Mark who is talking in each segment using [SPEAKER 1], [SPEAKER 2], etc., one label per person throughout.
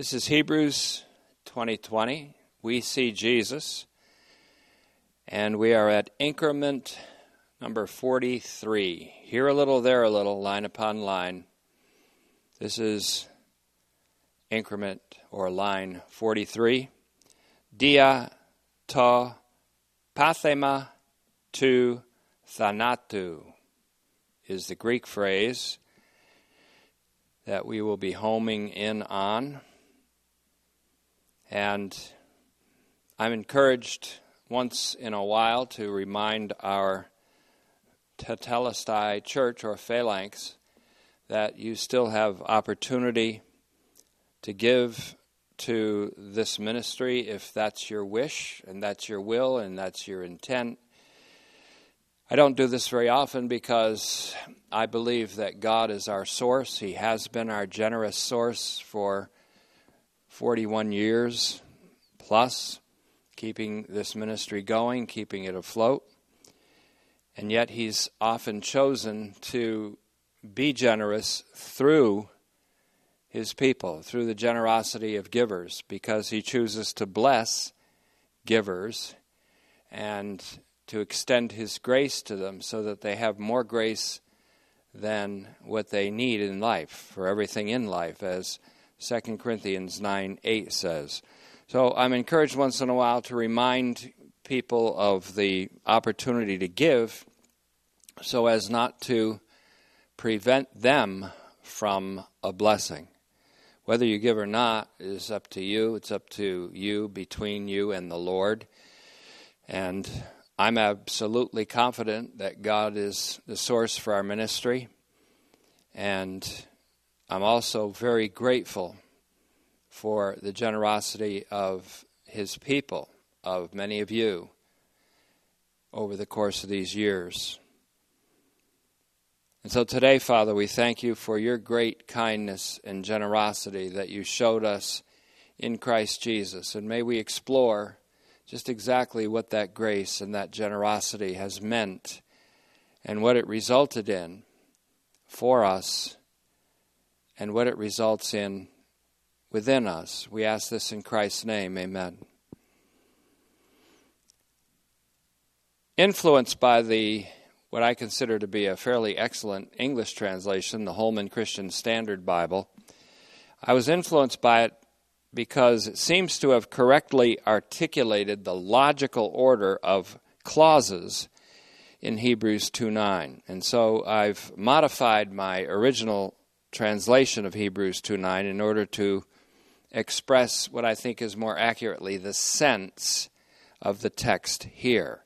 [SPEAKER 1] This is Hebrews 2020. We see Jesus, and we are at increment number 43. Here a little, there a little, line upon line. This is increment or line 43. Dia ta pathema tu thanatu is the Greek phrase that we will be homing in on. And I'm encouraged once in a while to remind our Tetelestai church or phalanx that you still have opportunity to give to this ministry if that's your wish and that's your will and that's your intent. I don't do this very often because I believe that God is our source. He has been our generous source for 41 years plus, keeping this ministry going, keeping it afloat. And yet, He's often chosen to be generous through His people, through the generosity of givers, because He chooses to bless givers and to extend His grace to them so that they have more grace than what they need in life, for everything in life, as 2 Corinthians 9 8 says. So I'm encouraged once in a while to remind people of the opportunity to give so as not to prevent them from a blessing. Whether you give or not is up to you. It's up to you, between you and the Lord. And I'm absolutely confident that God is the source for our ministry. And I'm also very grateful for the generosity of His people, of many of you, over the course of these years. And so today, Father, we thank you for your great kindness and generosity that you showed us in Christ Jesus. And may we explore just exactly what that grace and that generosity has meant and what it resulted in for us and what it results in within us. We ask this in Christ's name. Amen. Influenced by the what I consider to be a fairly excellent English translation, the Holman Christian Standard Bible, I was influenced by it because it seems to have correctly articulated the logical order of clauses in Hebrews 2:9. And so I've modified my original translation of Hebrews 2 9 in order to express what I think is more accurately the sense of the text here.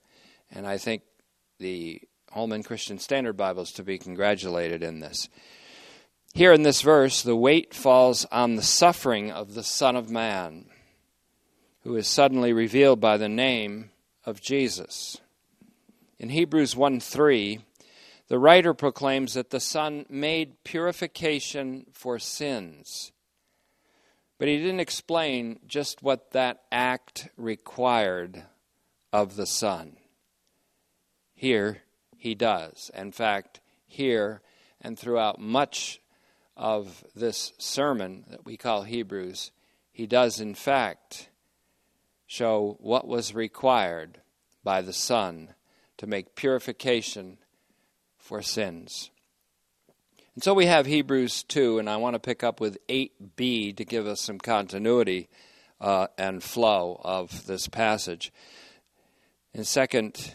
[SPEAKER 1] And I think the Holman Christian Standard Bible is to be congratulated in this. Here in this verse, the weight falls on the suffering of the Son of Man, who is suddenly revealed by the name of Jesus. In Hebrews 1 3, the writer proclaims that the Son made purification for sins. But he didn't explain just what that act required of the Son. Here he does. In fact, here and throughout much of this sermon that we call Hebrews, he does in fact show what was required by the Son to make purification for sins. And so we have Hebrews 2, and I want to pick up with 8b to give us some continuity uh, and flow of this passage. In second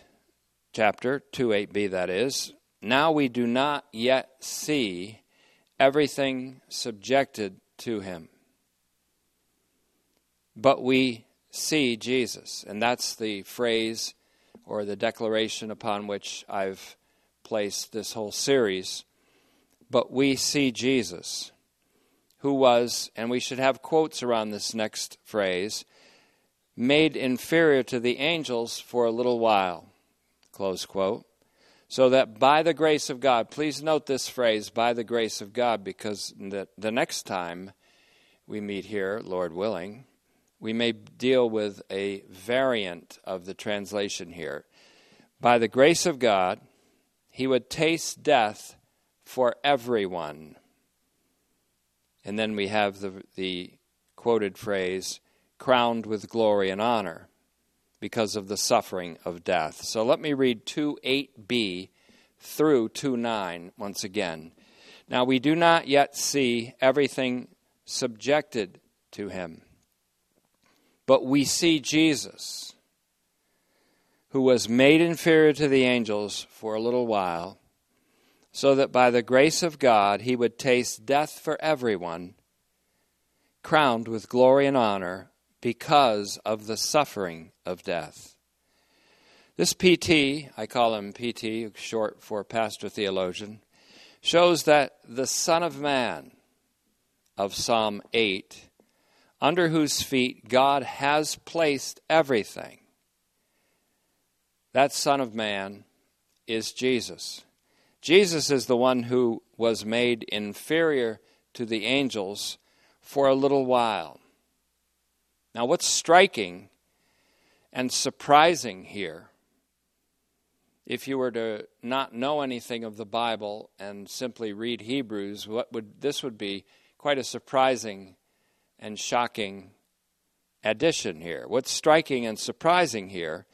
[SPEAKER 1] chapter, 2 8b, that is, now we do not yet see everything subjected to him, but we see Jesus. And that's the phrase or the declaration upon which I've placed this whole series. But we see Jesus, who was, and we should have quotes around this next phrase, made inferior to the angels for a little while. Close quote. So that by the grace of God, please note this phrase, by the grace of God, because the, the next time we meet here, Lord willing, we may deal with a variant of the translation here. By the grace of God, he would taste death for everyone. And then we have the, the quoted phrase, crowned with glory and honor because of the suffering of death. So let me read 2 8b through 2 9 once again. Now we do not yet see everything subjected to him, but we see Jesus, who was made inferior to the angels for a little while, so that by the grace of God he would taste death for everyone, crowned with glory and honor because of the suffering of death. This PT, I call him PT, short for pastor theologian, shows that the Son of Man of Psalm 8, under whose feet God has placed everything, that Son of Man is Jesus. Jesus is the one who was made inferior to the angels for a little while. Now, what's striking and surprising here, if you were to not know anything of the Bible and simply read Hebrews, what would this would be quite a surprising and shocking addition here. What's striking and surprising here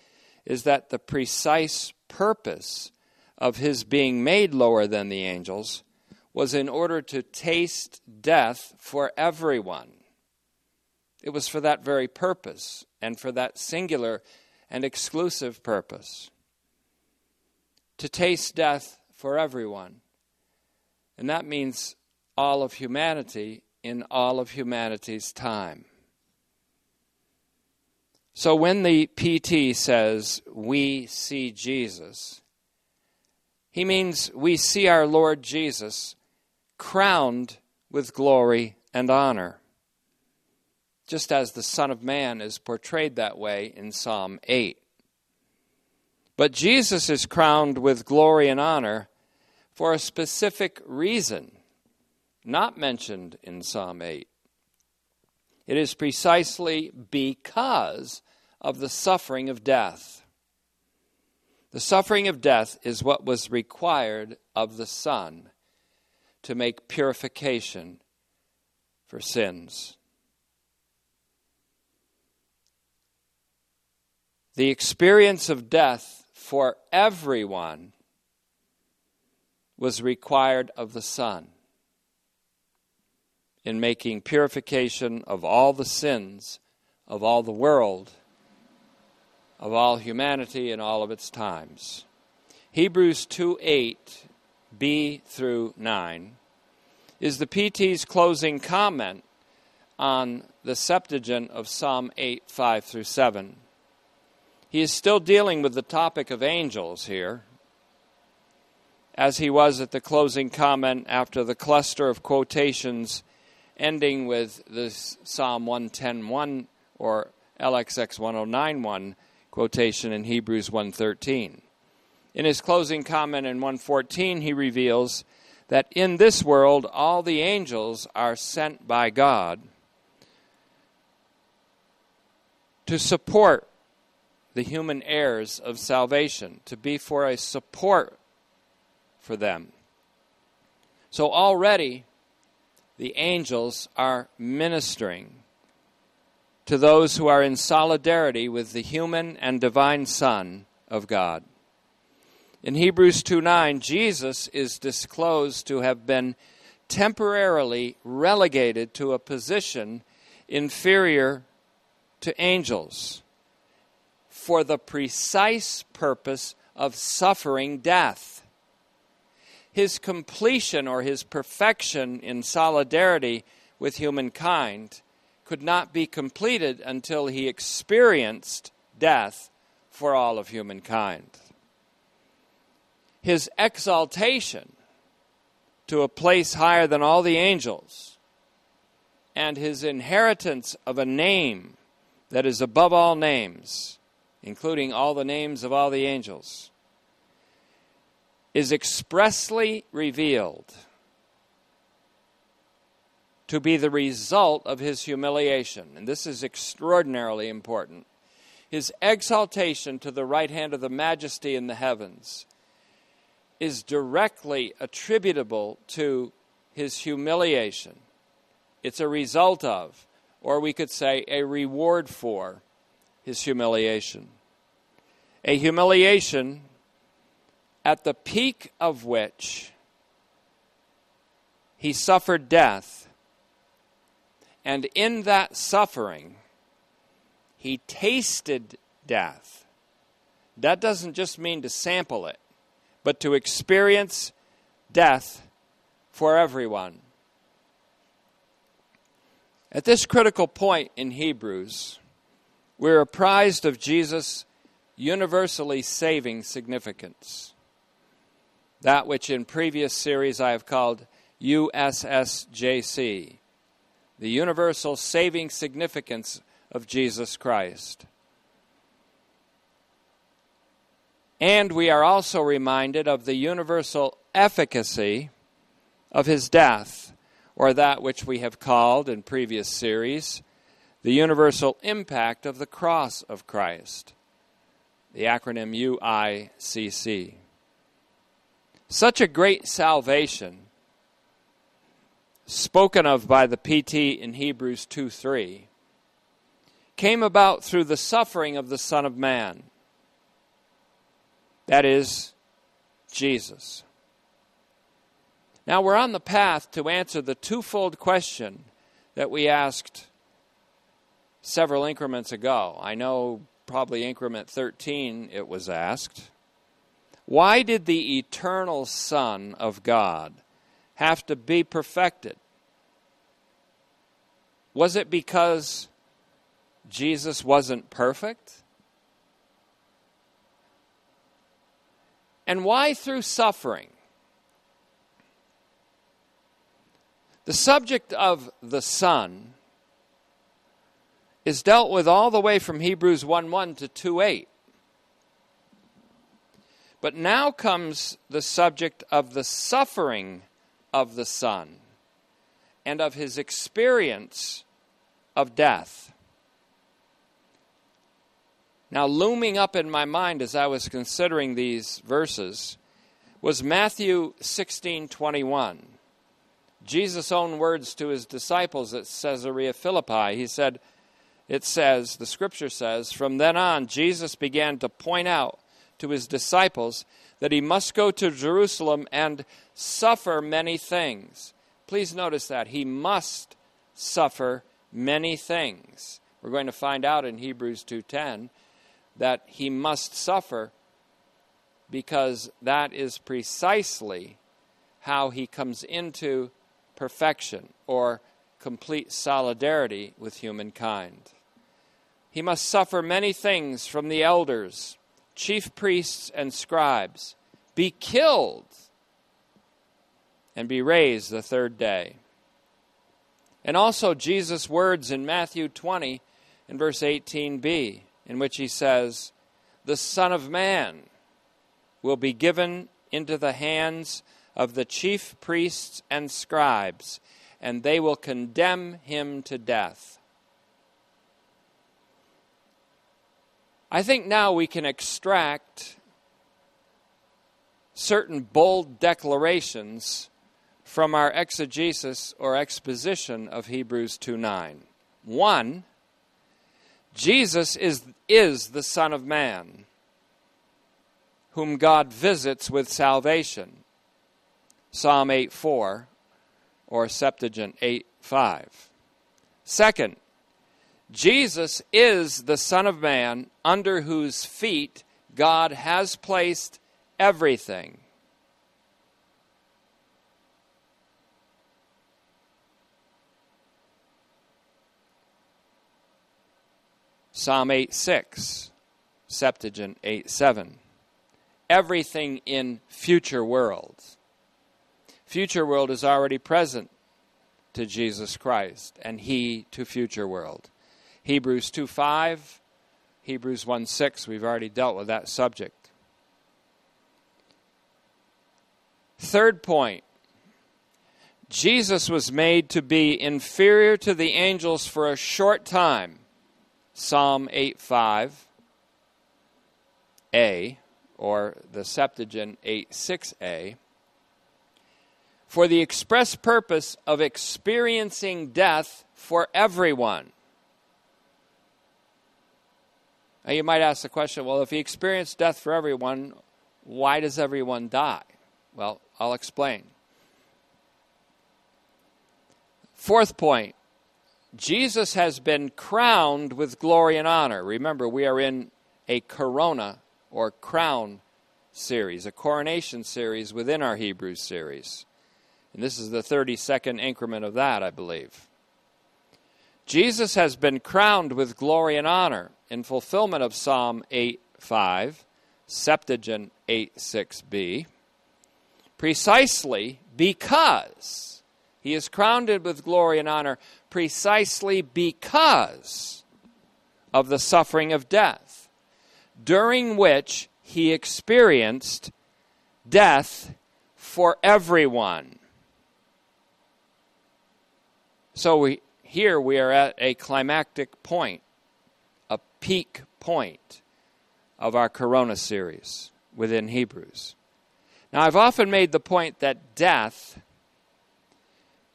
[SPEAKER 1] is that the precise purpose of his being made lower than the angels was in order to taste death for everyone. It was for that very purpose and for that singular and exclusive purpose to taste death for everyone. And that means all of humanity in all of humanity's time. So when the PT says, We see Jesus, he means we see our Lord Jesus crowned with glory and honor just as the Son of Man is portrayed that way in Psalm 8. But Jesus is crowned with glory and honor for a specific reason, not mentioned in Psalm 8. It is precisely because of the suffering of death. The suffering of death is what was required of the Son to make purification for sins. The experience of death for everyone was required of the Son in making purification of all the sins of all the world, of all humanity in all of its times. Hebrews 2 8, B through 9, is the PT's closing comment on the Septuagint of Psalm 8 5 through 7. He is still dealing with the topic of angels here, as he was at the closing comment after the cluster of quotations ending with this Psalm 110.1 or LXX 1091 quotation in Hebrews 1:13. In his closing comment in 114 he reveals that in this world all the angels are sent by God to support the human heirs of salvation, to be for a support for them. So already the angels are ministering to those who are in solidarity with the human and divine Son of God. In Hebrews 2 9, Jesus is disclosed to have been temporarily relegated to a position inferior to angels for the precise purpose of suffering death. His completion or his perfection in solidarity with humankind could not be completed until he experienced death for all of humankind. His exaltation to a place higher than all the angels and his inheritance of a name that is above all names including all the names of all the angels, is expressly revealed to be the result of his humiliation. And this is extraordinarily important. His exaltation to the right hand of the majesty in the heavens is directly attributable to his humiliation. It's a result of, or we could say a reward for his humiliation. A humiliation at the peak of which he suffered death, and in that suffering, he tasted death. That doesn't just mean to sample it, but to experience death for everyone. At this critical point in Hebrews, we're apprised of Jesus' universally saving significance. That which in previous series I have called USSJC, the universal saving significance of Jesus Christ. And we are also reminded of the universal efficacy of his death, or that which we have called in previous series the universal impact of the cross of Christ, the acronym UICC. Such a great salvation, spoken of by the PT in Hebrews 2 3, came about through the suffering of the Son of Man. That is, Jesus. Now we're on the path to answer the twofold question that we asked several increments ago. I know probably increment 13 it was asked. Why did the eternal Son of God have to be perfected? Was it because Jesus wasn't perfect? And why through suffering? The subject of the Son is dealt with all the way from Hebrews 1 1 to 2 8. But now comes the subject of the suffering of the Son and of his experience of death. Now, looming up in my mind as I was considering these verses was Matthew 16 21. Jesus' own words to his disciples at Caesarea Philippi. He said, it says, the scripture says, from then on, Jesus began to point out to his disciples that he must go to Jerusalem and suffer many things. Please notice that. He must suffer many things. We're going to find out in Hebrews 2:10 that he must suffer because that is precisely how he comes into perfection or complete solidarity with humankind. He must suffer many things from the elders, chief priests, and scribes, be killed, and be raised the third day. And also Jesus' words in Matthew 20 in verse 18b, in which he says, The Son of Man will be given into the hands of the chief priests and scribes, and they will condemn him to death I think now we can extract certain bold declarations from our exegesis or exposition of Hebrews 2 9. One, Jesus is, is the Son of Man, whom God visits with salvation. Psalm 8 4 or Septuagint 8 5. Second, Jesus is the Son of Man under whose feet God has placed everything. Psalm 8 6, Septuagint 8 7. Everything in future worlds. Future world is already present to Jesus Christ, and He to future world. Hebrews 2 5, Hebrews 1 6. We've already dealt with that subject. Third point Jesus was made to be inferior to the angels for a short time. Psalm 8 5 A, or the Septuagint 8 6a, for the express purpose of experiencing death for everyone. Now you might ask the question well, if he experienced death for everyone, why does everyone die? Well, I'll explain. Fourth point Jesus has been crowned with glory and honor. Remember, we are in a corona or crown series, a coronation series within our Hebrews series. And this is the 32nd increment of that, I believe. Jesus has been crowned with glory and honor in fulfillment of Psalm 8 5, Septuagint 8 6b, precisely because he is crowned with glory and honor, precisely because of the suffering of death, during which he experienced death for everyone. So we, here we are at a climactic point, a peak point of our Corona series within Hebrews. Now, I've often made the point that death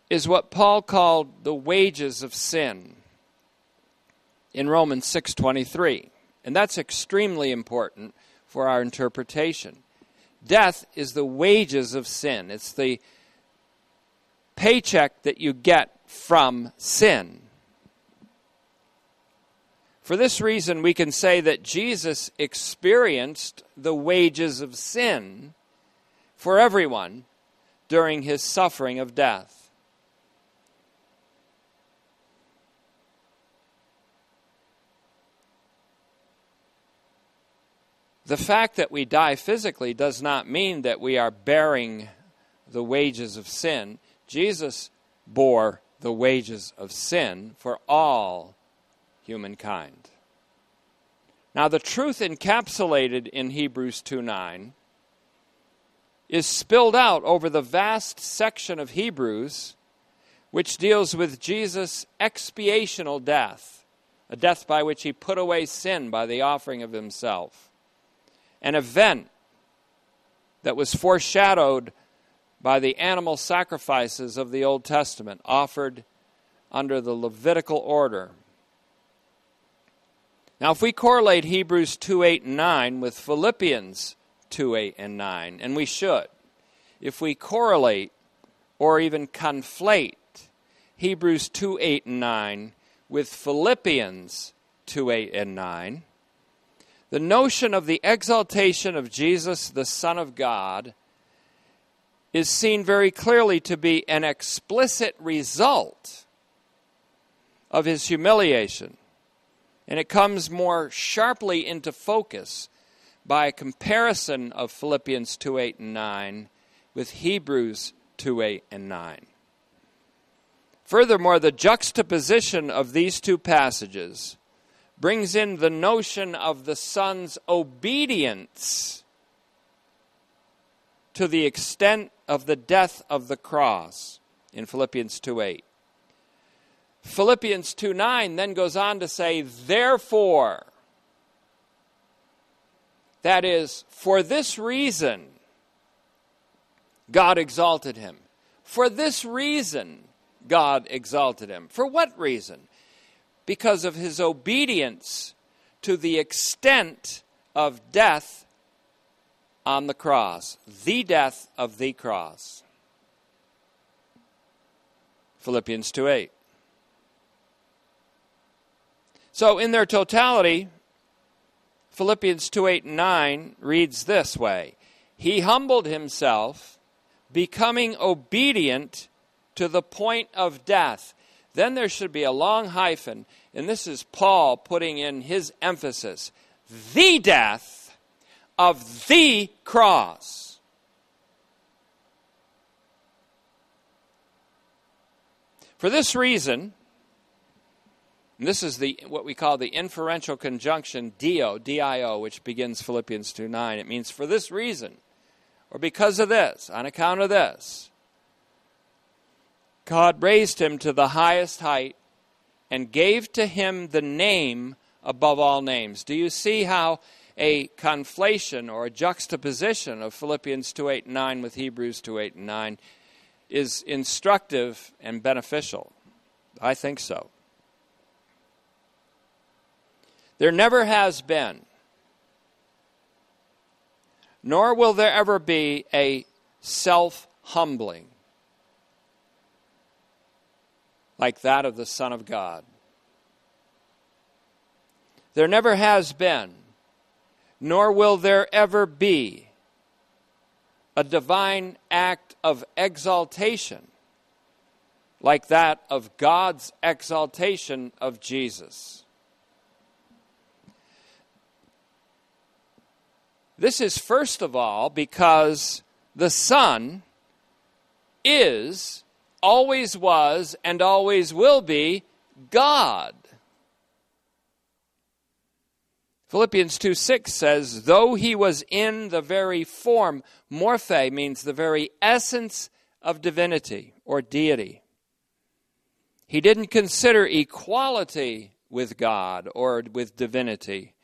[SPEAKER 1] is what Paul called the wages of sin in Romans 6:23. And that's extremely important for our interpretation. Death is the wages of sin. It's the paycheck that you get from sin. For this reason, we can say that Jesus experienced the wages of sin for everyone during his suffering of death. The fact that we die physically does not mean that we are bearing the wages of sin. Jesus bore the wages of sin for all humankind. Now, the truth encapsulated in Hebrews 2 9 is spilled out over the vast section of Hebrews which deals with Jesus' expiational death, a death by which he put away sin by the offering of himself, an event that was foreshadowed by the animal sacrifices of the Old Testament offered under the Levitical order. Now, if we correlate Hebrews 2 8 and 9 with Philippians 2 8 and 9, and we should, if we correlate or even conflate Hebrews 2 8 and 9 with Philippians 2 8 and 9, the notion of the exaltation of Jesus, the Son of God, is seen very clearly to be an explicit result of his humiliation and it comes more sharply into focus by a comparison of Philippians 2 8 and 9 with Hebrews 2 8 and 9. Furthermore, the juxtaposition of these two passages brings in the notion of the Son's obedience to the extent of the death of the cross in Philippians 2 8. Philippians 2 9 then goes on to say, Therefore, that is, for this reason, God exalted him. For this reason, God exalted him. For what reason? Because of his obedience to the extent of death on the cross, the death of the cross. Philippians 2 8. So, in their totality, Philippians 2 8 and 9 reads this way He humbled himself, becoming obedient to the point of death. Then there should be a long hyphen, and this is Paul putting in his emphasis the death of the cross. For this reason, this is the what we call the inferential conjunction dio, dio, which begins Philippians 2 9. It means for this reason, or because of this, on account of this. God raised him to the highest height and gave to him the name above all names. Do you see how a conflation or a juxtaposition of Philippians 2 8 and 9 with Hebrews 2 8 and 9 is instructive and beneficial? I think so. There never has been, nor will there ever be a self humbling like that of the Son of God. There never has been, nor will there ever be, a divine act of exaltation like that of God's exaltation of Jesus. This is, first of all, because the Son is, always was, and always will be God. Philippians 2 6 says, Though he was in the very form, morphe means the very essence of divinity or deity. He didn't consider equality with God or with divinity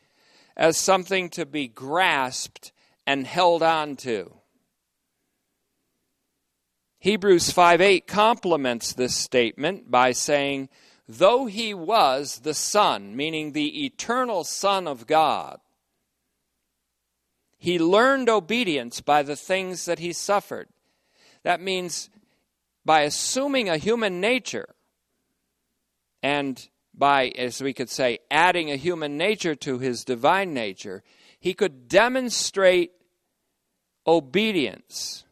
[SPEAKER 1] as something to be grasped and held on to. Hebrews 5 8 complements this statement by saying, though he was the Son, meaning the eternal Son of God, he learned obedience by the things that he suffered. That means by assuming a human nature and by, as we could say, adding a human nature to his divine nature, he could demonstrate obedience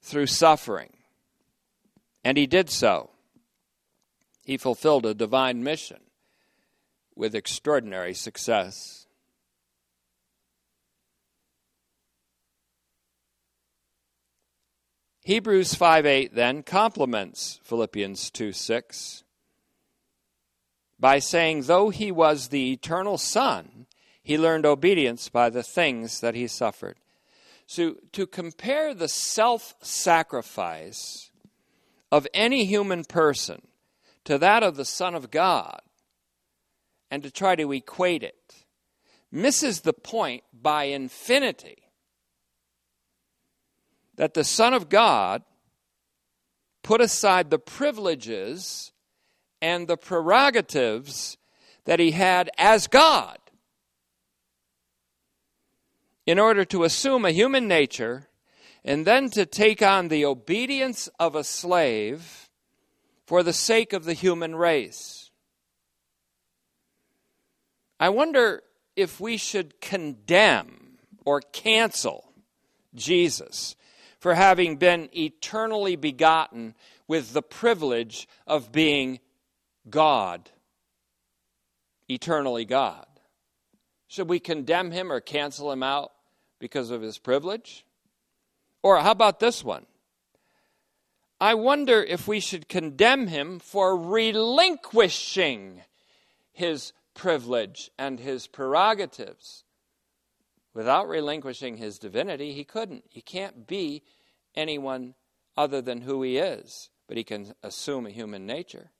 [SPEAKER 1] through suffering. And he did so he fulfilled a divine mission with extraordinary success. Hebrews 5 8 then complements Philippians 2 6 by saying, Though he was the eternal Son, he learned obedience by the things that he suffered. So, to compare the self sacrifice of any human person to that of the Son of God and to try to equate it misses the point by infinity that the Son of God put aside the privileges and the prerogatives that he had as God in order to assume a human nature and then to take on the obedience of a slave for the sake of the human race. I wonder if we should condemn or cancel Jesus for having been eternally begotten with the privilege of being God, eternally God. Should we condemn him or cancel him out because of his privilege? Or how about this one? I wonder if we should condemn him for relinquishing his privilege and his prerogatives. Without relinquishing his divinity, he couldn't. He can't be anyone other than who he is, but he can assume a human nature.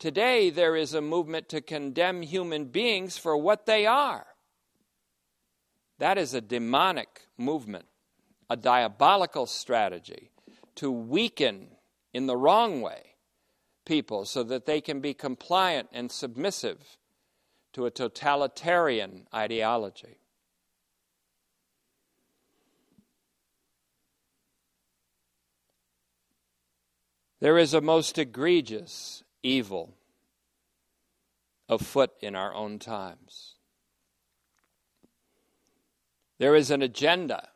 [SPEAKER 1] Today, there is a movement to condemn human beings for what they are. That is a demonic movement, a diabolical strategy to weaken in the wrong way people so that they can be compliant and submissive to a totalitarian ideology. There is a most egregious evil afoot in our own times. There is an agenda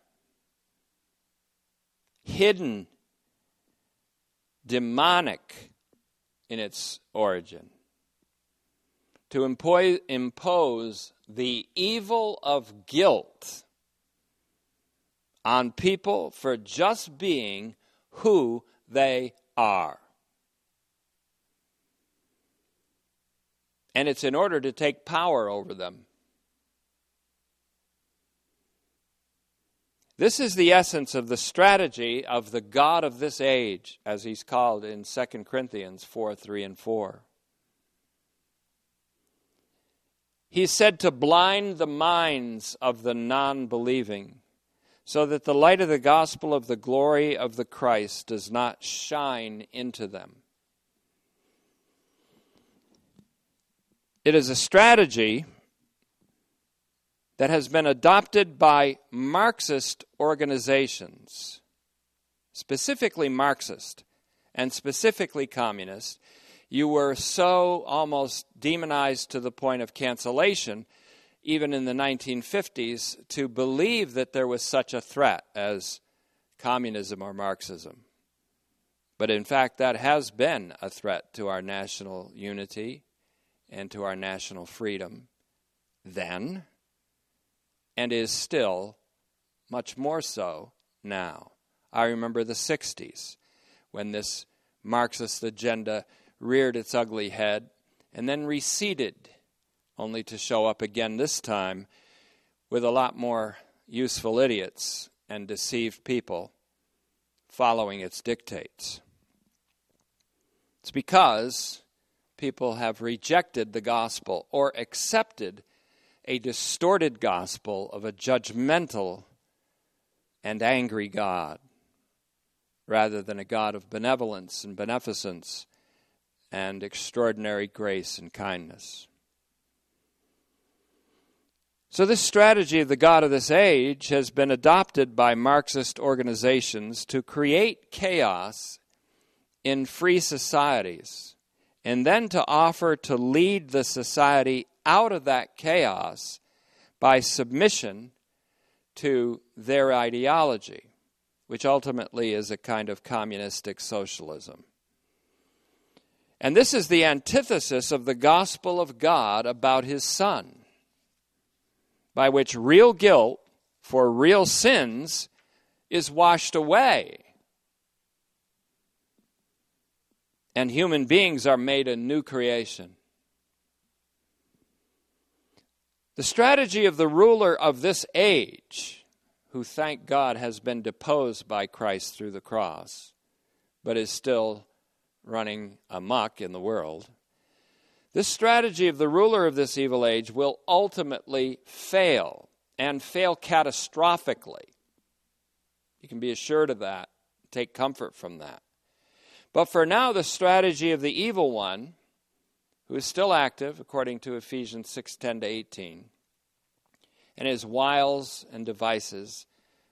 [SPEAKER 1] hidden demonic in its origin. To impose, impose the evil of guilt on people for just being who they are. And it's in order to take power over them. This is the essence of the strategy of the God of this age, as he's called in 2 Corinthians 4 3 and 4. He's said to blind the minds of the non believing, so that the light of the gospel of the glory of the Christ does not shine into them. It is a strategy that has been adopted by Marxist organizations, specifically Marxist and specifically communist. You were so almost demonized to the point of cancellation, even in the 1950s, to believe that there was such a threat as communism or Marxism. But in fact, that has been a threat to our national unity and to our national freedom then, and is still much more so now. I remember the 60s when this Marxist agenda reared its ugly head and then receded, only to show up again this time with a lot more useful idiots and deceived people following its dictates. It's because people have rejected the gospel or accepted a distorted gospel of a judgmental and angry God rather than a God of benevolence and beneficence and extraordinary grace and kindness. So, this strategy of the God of this age has been adopted by Marxist organizations to create chaos in free societies and then to offer to lead the society out of that chaos by submission to their ideology, which ultimately is a kind of communistic socialism. And this is the antithesis of the gospel of God about his Son by which real guilt for real sins is washed away. And human beings are made a new creation. The strategy of the ruler of this age, who thank God has been deposed by Christ through the cross, but is still running amok in the world, this strategy of the ruler of this evil age will ultimately fail and fail catastrophically. You can be assured of that. Take comfort from that. But for now, the strategy of the evil one, who is still active, according to Ephesians 6:10 to 18, and his wiles and devices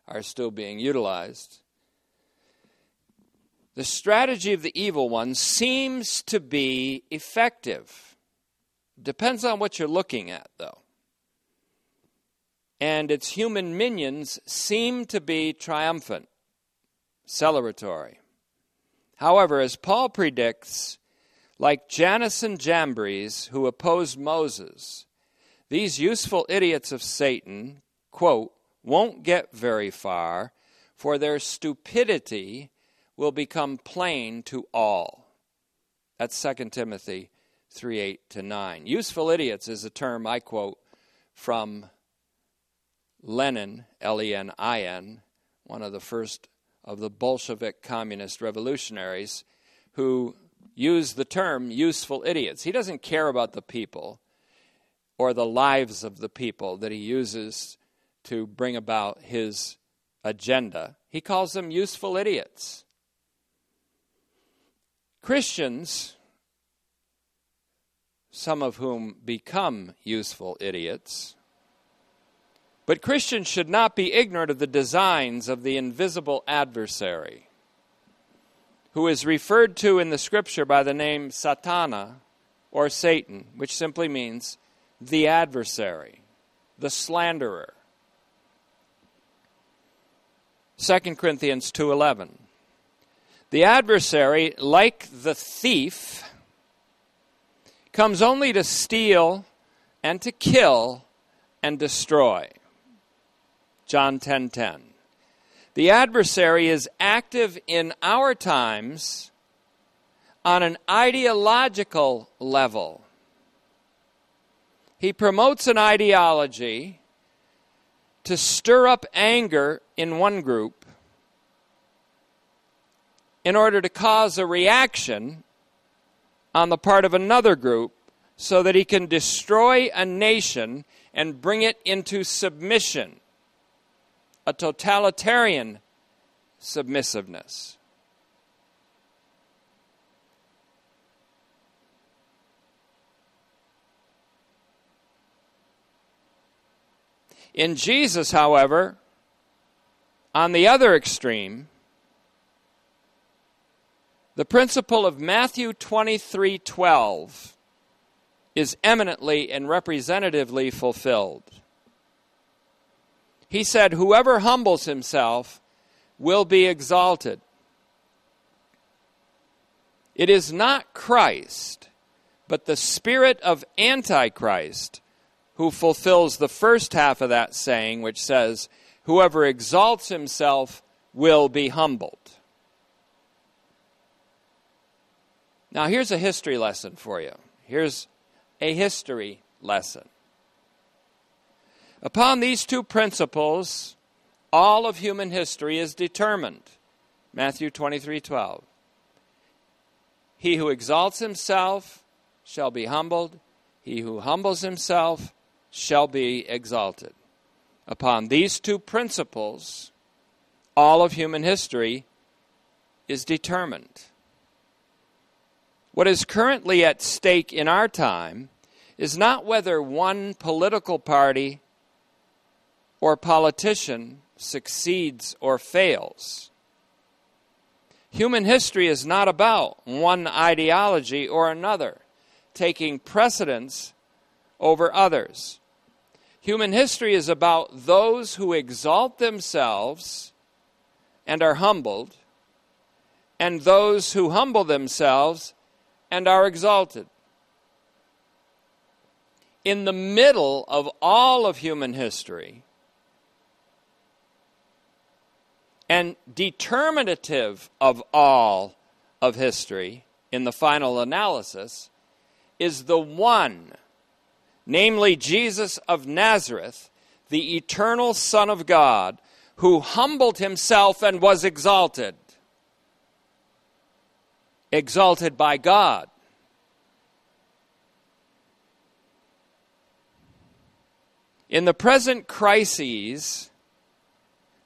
[SPEAKER 1] are still being utilized. The strategy of the evil one seems to be effective. Depends on what you're looking at, though. And its human minions seem to be triumphant, celebratory. However, as Paul predicts, like Jannes and Jambres, who opposed Moses, these useful idiots of Satan, quote, won't get very far, for their stupidity will become plain to all. That's 2 Timothy 3 8 to 9. Useful idiots is a term I quote from Lenin, L E N I N, one of the first of the Bolshevik communist revolutionaries, who used the term useful idiots. He doesn't care about the people or the lives of the people that he uses to bring about his agenda. He calls them useful idiots. Christians some of whom become useful idiots. But Christians should not be ignorant of the designs of the invisible adversary, who is referred to in the scripture by the name Satana or Satan, which simply means the adversary, the slanderer. 2 Corinthians 2:11 The adversary like the thief comes only to steal and to kill and destroy. John 10:10. 10, 10. The adversary is active in our times on an ideological level. He promotes an ideology to stir up anger in one group in order to cause a reaction on the part of another group so that he can destroy a nation and bring it into submission, a totalitarian submissiveness. In Jesus, however, on the other extreme, the principle of Matthew 23 12 is eminently and representatively fulfilled. He said, Whoever humbles himself will be exalted. It is not Christ, but the spirit of Antichrist who fulfills the first half of that saying, which says, Whoever exalts himself will be humbled. Now, here's a history lesson for you. Here's a history lesson. Upon these two principles, all of human history is determined. Matthew 23 12. He who exalts himself shall be humbled, he who humbles himself shall be exalted. Upon these two principles, all of human history is determined. What is currently at stake in our time is not whether one political party or politician succeeds or fails. Human history is not about one ideology or another taking precedence over others. Human history is about those who exalt themselves and are humbled, and those who humble themselves and are exalted. In the middle of all of human history, and determinative of all of history in the final analysis, is the one, namely Jesus of Nazareth, the eternal Son of God, who humbled himself and was exalted exalted by God. In the present crises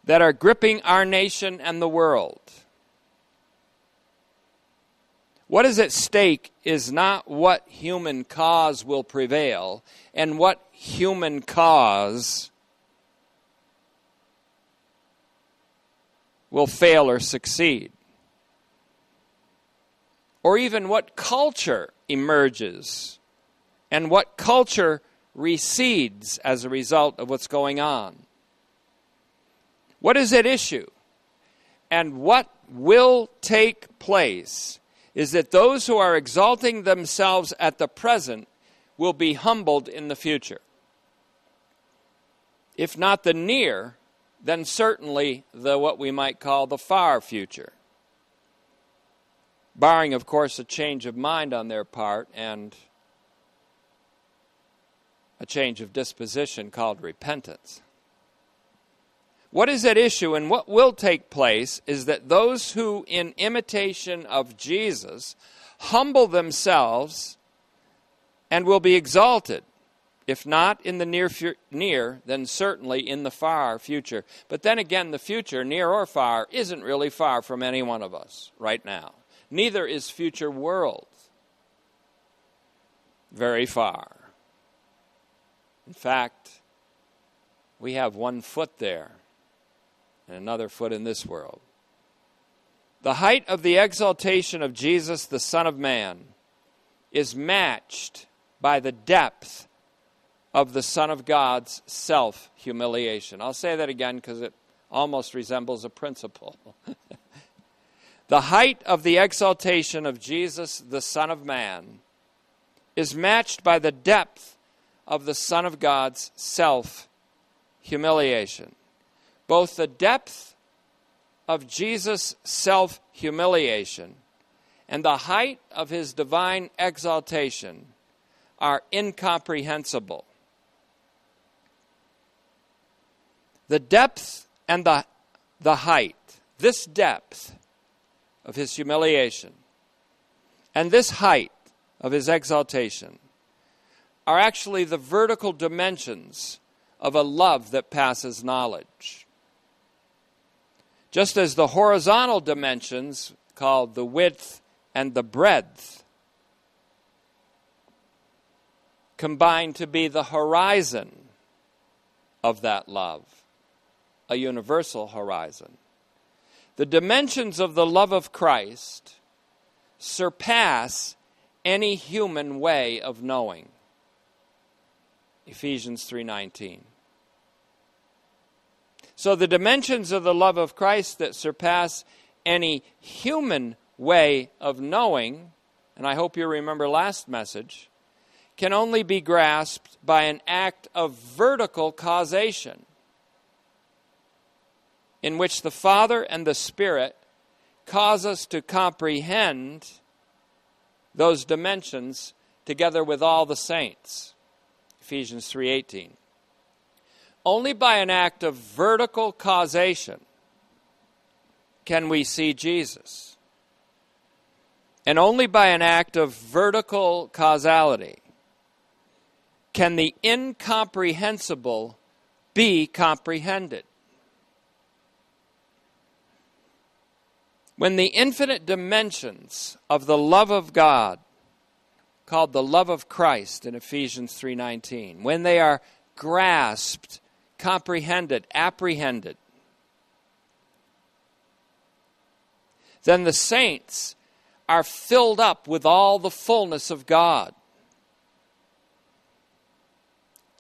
[SPEAKER 1] that are gripping our nation and the world, what is at stake is not what human cause will prevail and what human cause will fail or succeed or even what culture emerges and what culture recedes as a result of what's going on. What is at issue? And what will take place is that those who are exalting themselves at the present will be humbled in the future. If not the near, then certainly the what we might call the far future barring, of course, a change of mind on their part and a change of disposition called repentance. What is at issue and what will take place is that those who, in imitation of Jesus, humble themselves and will be exalted, if not in the near, near, then certainly in the far future. But then again, the future, near or far, isn't really far from any one of us right now neither is future world very far. In fact, we have one foot there and another foot in this world. The height of the exaltation of Jesus, the Son of Man, is matched by the depth of the Son of God's self humiliation. I'll say that again because it almost resembles a principle. The height of the exaltation of Jesus, the Son of Man, is matched by the depth of the Son of God's self humiliation. Both the depth of Jesus' self humiliation and the height of his divine exaltation are incomprehensible. The depth and the, the height, this depth, of his humiliation and this height of his exaltation are actually the vertical dimensions of a love that passes knowledge. Just as the horizontal dimensions, called the width and the breadth, combine to be the horizon of that love, a universal horizon. The dimensions of the love of Christ surpass any human way of knowing. Ephesians 3:19. So the dimensions of the love of Christ that surpass any human way of knowing, and I hope you remember last message, can only be grasped by an act of vertical causation in which the Father and the Spirit cause us to comprehend those dimensions together with all the saints. Ephesians 3:18. Only by an act of vertical causation can we see Jesus. And only by an act of vertical causality can the incomprehensible be comprehended. When the infinite dimensions of the love of God called the love of Christ in Ephesians 3:19 when they are grasped comprehended, apprehended. Then the saints are filled up with all the fullness of God.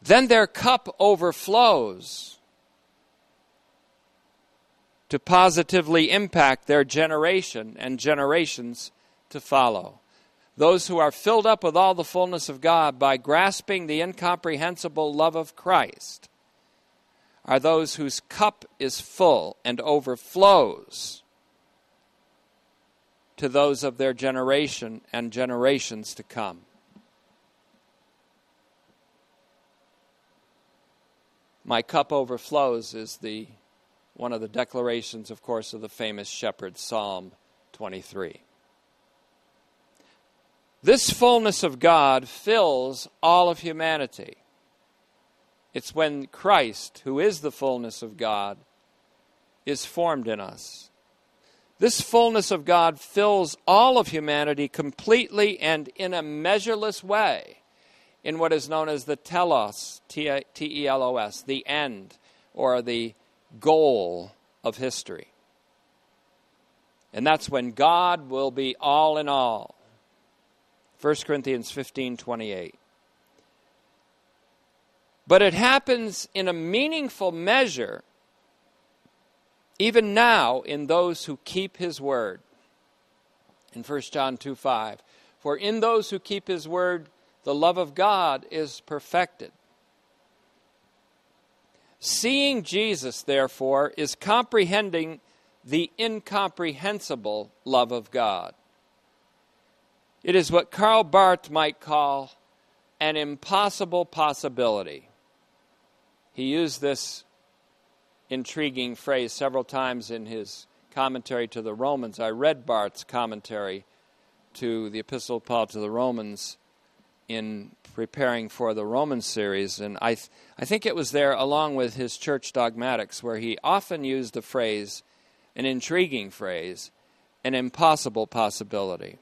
[SPEAKER 1] Then their cup overflows to positively impact their generation and generations to follow. Those who are filled up with all the fullness of God by grasping the incomprehensible love of Christ are those whose cup is full and overflows to those of their generation and generations to come. My cup overflows is the one of the declarations, of course, of the famous shepherd Psalm 23. This fullness of God fills all of humanity. It's when Christ, who is the fullness of God, is formed in us. This fullness of God fills all of humanity completely and in a measureless way in what is known as the telos, T E L O S, the end or the goal of history. And that's when God will be all in all. 1 Corinthians 15 28. But it happens in a meaningful measure even now in those who keep his word. In 1 John 2 5. For in those who keep his word, the love of God is perfected. Seeing Jesus, therefore, is comprehending the incomprehensible love of God. It is what Karl Barth might call an impossible possibility. He used this intriguing phrase several times in his commentary to the Romans. I read Barth's commentary to the Epistle of Paul to the Romans in preparing for the Roman series, and I, th- I think it was there along with his church dogmatics where he often used the phrase, an intriguing phrase, an impossible possibility.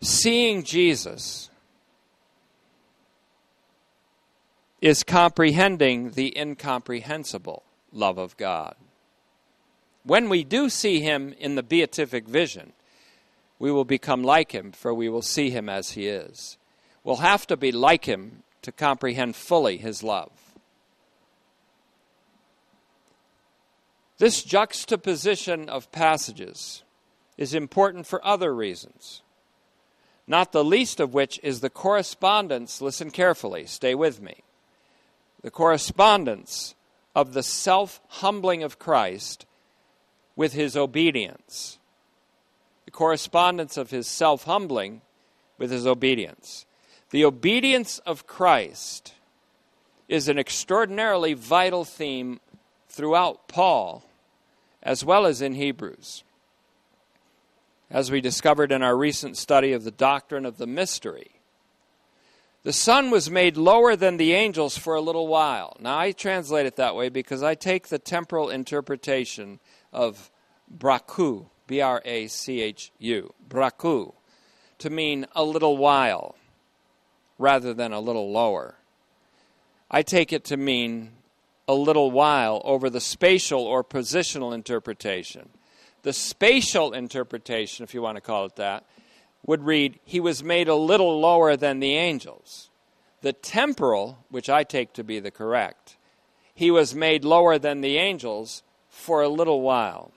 [SPEAKER 1] Seeing Jesus is comprehending the incomprehensible love of God. When we do see him in the beatific vision, we will become like him, for we will see him as he is. We'll have to be like him to comprehend fully his love. This juxtaposition of passages is important for other reasons, not the least of which is the correspondence. Listen carefully, stay with me the correspondence of the self humbling of Christ with his obedience. The correspondence of his self humbling with his obedience. The obedience of Christ is an extraordinarily vital theme throughout Paul as well as in Hebrews. As we discovered in our recent study of the doctrine of the mystery, the Son was made lower than the angels for a little while. Now, I translate it that way because I take the temporal interpretation of brachu, B R A C H U, brachu, to mean a little while, rather than a little lower. I take it to mean a little while over the spatial or positional interpretation. The spatial interpretation, if you want to call it that, would read, He was made a little lower than the angels. The temporal, which I take to be the correct, He was made lower than the angels for a little while.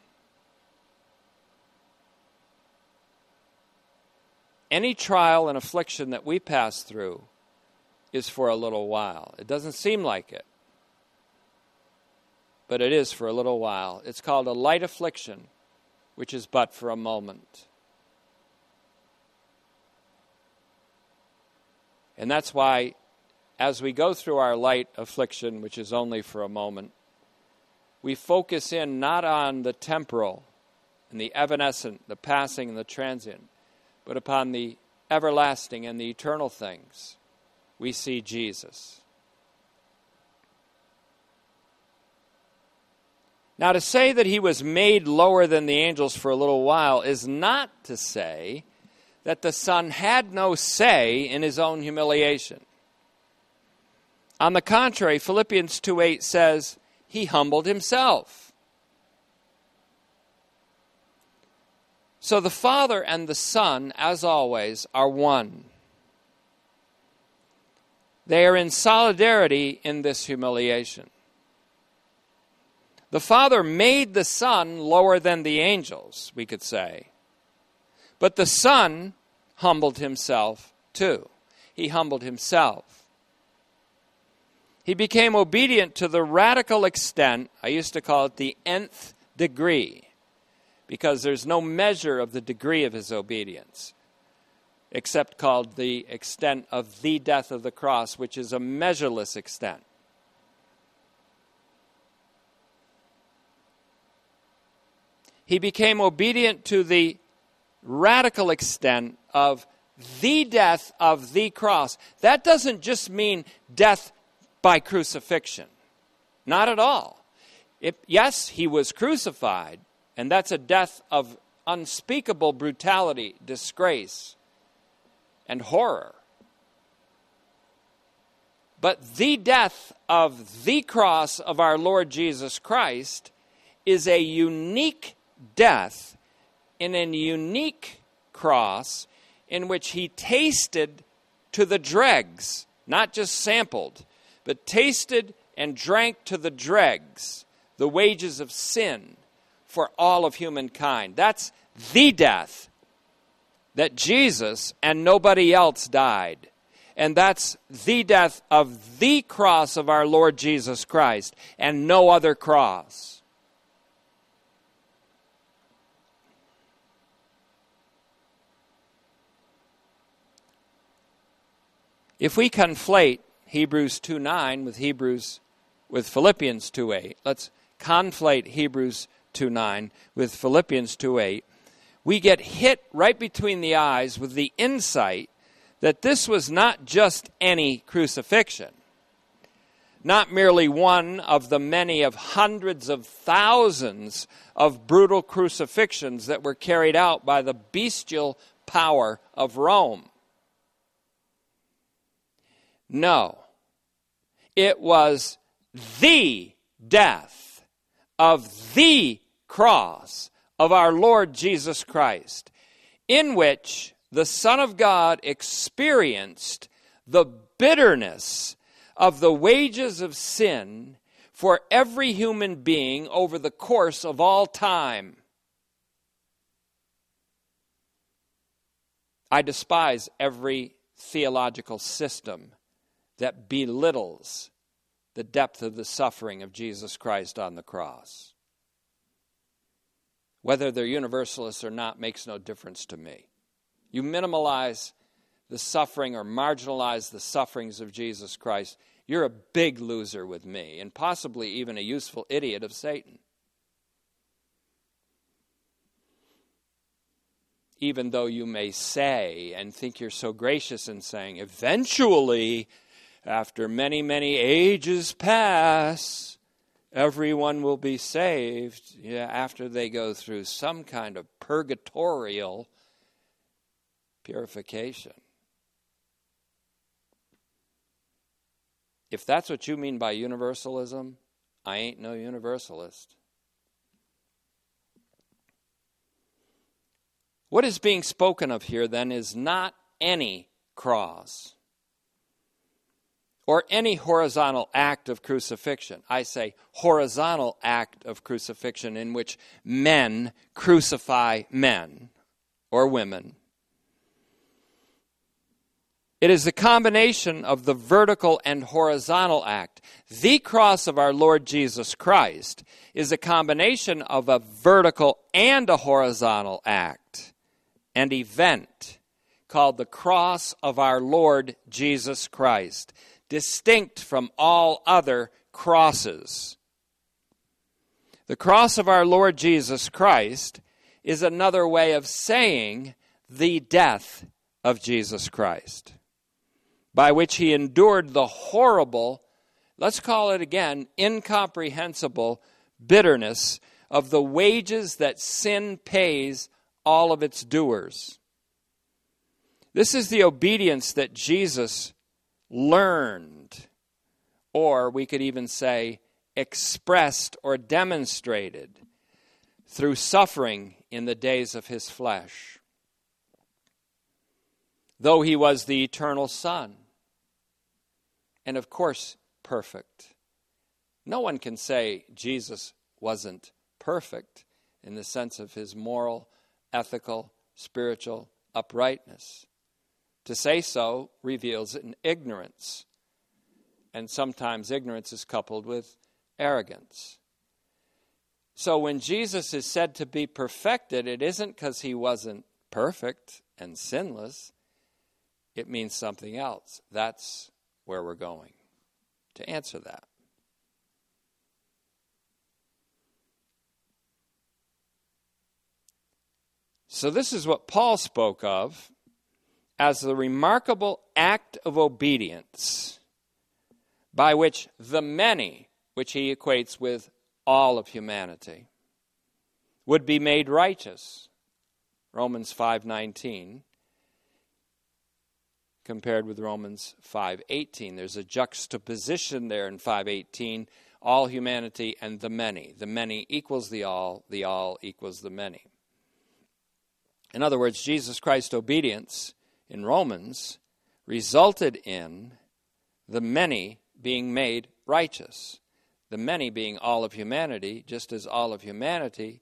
[SPEAKER 1] Any trial and affliction that we pass through is for a little while. It doesn't seem like it, but it is for a little while. It's called a light affliction, which is but for a moment. And that's why, as we go through our light affliction, which is only for a moment, we focus in not on the temporal and the evanescent, the passing and the transient, but upon the everlasting and the eternal things, we see Jesus. Now, to say that he was made lower than the angels for a little while is not to say that the Son had no say in his own humiliation. On the contrary, Philippians 2 8 says, He humbled himself So the Father and the Son, as always, are one. They are in solidarity in this humiliation. The Father made the Son lower than the angels, we could say. But the Son humbled himself too. He humbled himself. He became obedient to the radical extent, I used to call it the nth degree because there's no measure of the degree of his obedience except called the extent of the death of the cross, which is a measureless extent. He became obedient to the radical extent of the death of the cross. That doesn't just mean death by crucifixion. Not at all. Yes, he was crucified, and that's a death of unspeakable brutality, disgrace, and horror. But the death of the cross of our Lord Jesus Christ is a unique death in a unique cross in which he tasted to the dregs, not just sampled, but tasted and drank to the dregs the wages of sin for all of humankind. That's the death that Jesus and nobody else died. And that's the death of the cross of our Lord Jesus Christ and no other cross. If we conflate Hebrews 2 9 with Hebrews with Philippians 2 8, let's conflate Hebrews 2 9 with Philippians 2 8, we get hit right between the eyes with the insight that this was not just any crucifixion, not merely one of the many of hundreds of thousands of brutal crucifixions that were carried out by the bestial power of Rome. No, it was the death of the cross of our Lord Jesus Christ, in which the Son of God experienced the bitterness of the wages of sin for every human being over the course of all time. I despise every theological system that belittles the depth of the suffering of Jesus Christ on the cross. Whether they're universalists or not makes no difference to me. You minimalize the suffering or marginalize the sufferings of Jesus Christ, you're a big loser with me, and possibly even a useful idiot of Satan. Even though you may say and think you're so gracious in saying, eventually, after many, many ages pass, everyone will be saved yeah, after they go through some kind of purgatorial purification. if that's what you mean by universalism, I ain't no universalist. What is being spoken of here then is not any cross or any horizontal act of crucifixion. I say horizontal act of crucifixion in which men crucify men or women. It is the combination of the vertical and horizontal act. The cross of our Lord Jesus Christ is a combination of a vertical and a horizontal act and event called the cross of our Lord Jesus Christ, distinct from all other crosses. The cross of our Lord Jesus Christ is another way of saying the death of Jesus Christ by which he endured the horrible, let's call it again, incomprehensible bitterness of the wages that sin pays all of its doers. This is the obedience that Jesus learned, or we could even say expressed or demonstrated through suffering in the days of his flesh. Though he was the eternal Son, and of course, perfect. No one can say Jesus wasn't perfect in the sense of his moral, ethical, spiritual uprightness. To say so reveals an ignorance, and sometimes ignorance is coupled with arrogance. So when Jesus is said to be perfected, it isn't because he wasn't perfect and sinless, it means something else. That's where we're going to answer that. So, this is what Paul spoke of as the remarkable act of obedience by which the many, which he equates with all of humanity, would be made righteous. Romans 5:19 compared with Romans 5:18. There's a juxtaposition there in 5:18, all humanity and the many. The many equals the all, the all equals the many. In other words, Jesus Christ's obedience in Romans resulted in the many being made righteous. The many being all of humanity, just as all of humanity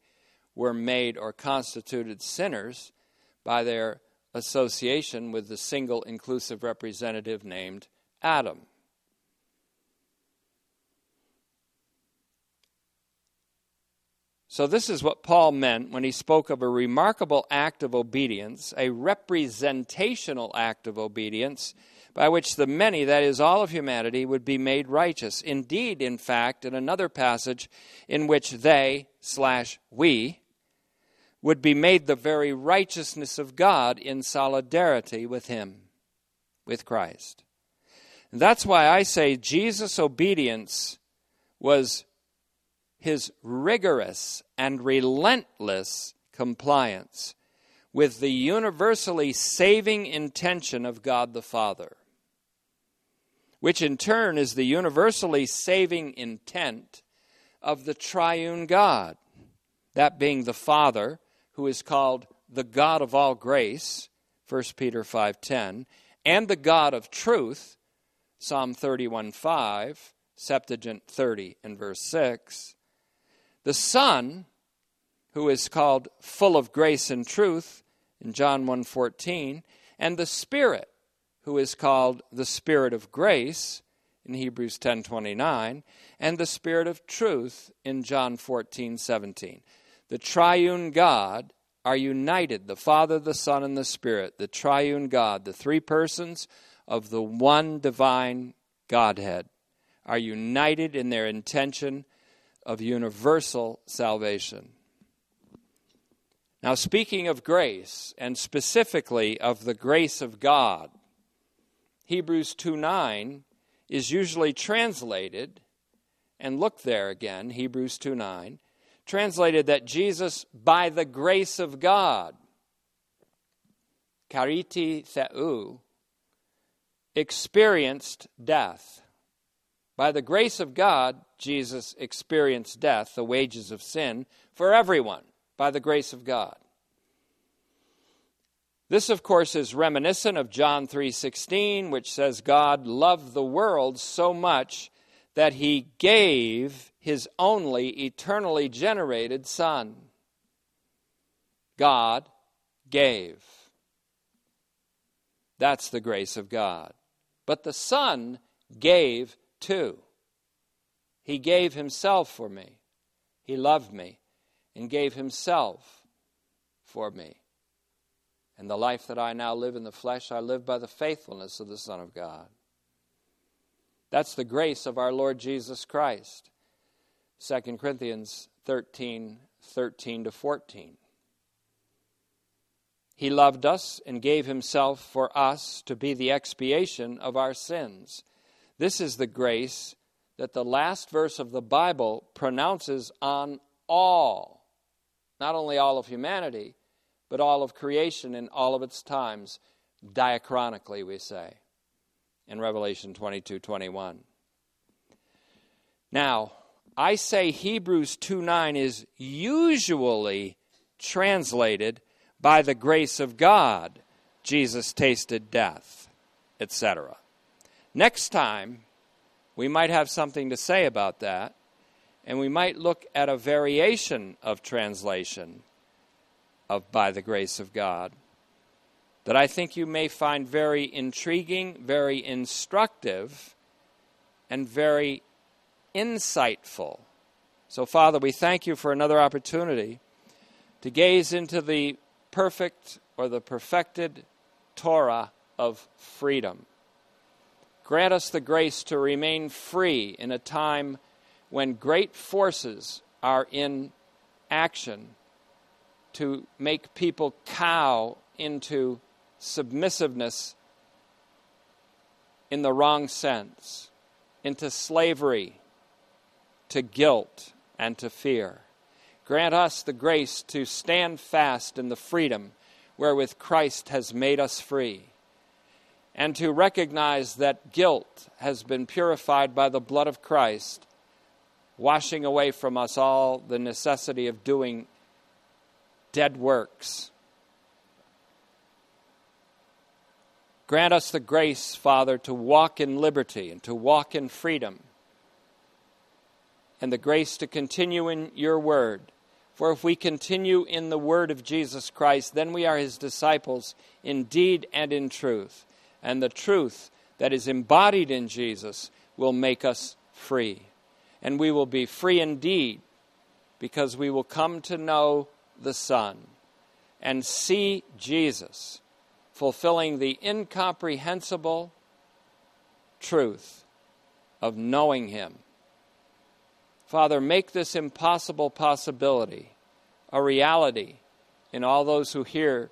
[SPEAKER 1] were made or constituted sinners by their association with the single inclusive representative named Adam. So, this is what Paul meant when he spoke of a remarkable act of obedience, a representational act of obedience, by which the many, that is, all of humanity, would be made righteous. Indeed, in fact, in another passage in which they, slash we, would be made the very righteousness of God in solidarity with Him, with Christ. And that's why I say Jesus' obedience was his rigorous and relentless compliance with the universally saving intention of God the Father, which in turn is the universally saving intent of the triune God, that being the Father who is called the God of all grace, 1 Peter 5:10, and the God of truth, Psalm 31:5, Septuagint 30 and verse 6. The Son, who is called full of grace and truth in John 1:14, and the Spirit, who is called the Spirit of grace in Hebrews 10:29, and the Spirit of truth in John 14:17 the triune God are united the Father, the Son, and the Spirit, the triune God, the three persons of the one divine Godhead, are united in their intention of universal salvation. Now, speaking of grace, and specifically of the grace of God, Hebrews 2 9 is usually translated, and look there again, Hebrews 2 9, translated that Jesus, by the grace of God, kariti theou, experienced death. By the grace of God, Jesus experienced death, the wages of sin, for everyone, by the grace of God. This of course is reminiscent of John 3:16 which says God loved the world so much that he gave his only eternally generated son. God gave. That's the grace of God. But the son gave too. He gave himself for me. He loved me and gave himself for me. And the life that I now live in the flesh, I live by the faithfulness of the Son of God. That's the grace of our Lord Jesus Christ. 2 Corinthians 13 13 to 14. He loved us and gave himself for us to be the expiation of our sins. This is the grace that the last verse of the Bible pronounces on all, not only all of humanity, but all of creation in all of its times, diachronically, we say, in Revelation 22 21. Now, I say Hebrews 2 9 is usually translated by the grace of God, Jesus tasted death, etc. Next time, we might have something to say about that, and we might look at a variation of translation of by the grace of God that I think you may find very intriguing, very instructive, and very insightful. So, Father, we thank you for another opportunity to gaze into the perfect or the perfected Torah of freedom. Grant us the grace to remain free in a time when great forces are in action to make people cow into submissiveness in the wrong sense, into slavery, to guilt, and to fear. Grant us the grace to stand fast in the freedom wherewith Christ has made us free, and to recognize that guilt has been purified by the blood of Christ, washing away from us all the necessity of doing dead works. Grant us the grace, Father, to walk in liberty and to walk in freedom, and the grace to continue in your word. For if we continue in the word of Jesus Christ, then we are his disciples in deed and in truth. And the truth that is embodied in Jesus will make us free. And we will be free indeed because we will come to know the Son and see Jesus fulfilling the incomprehensible truth of knowing Him. Father, make this impossible possibility a reality in all those who hear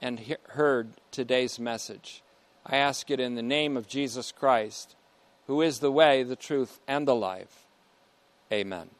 [SPEAKER 1] and he- heard today's message. I ask it in the name of Jesus Christ, who is the way, the truth, and the life. Amen.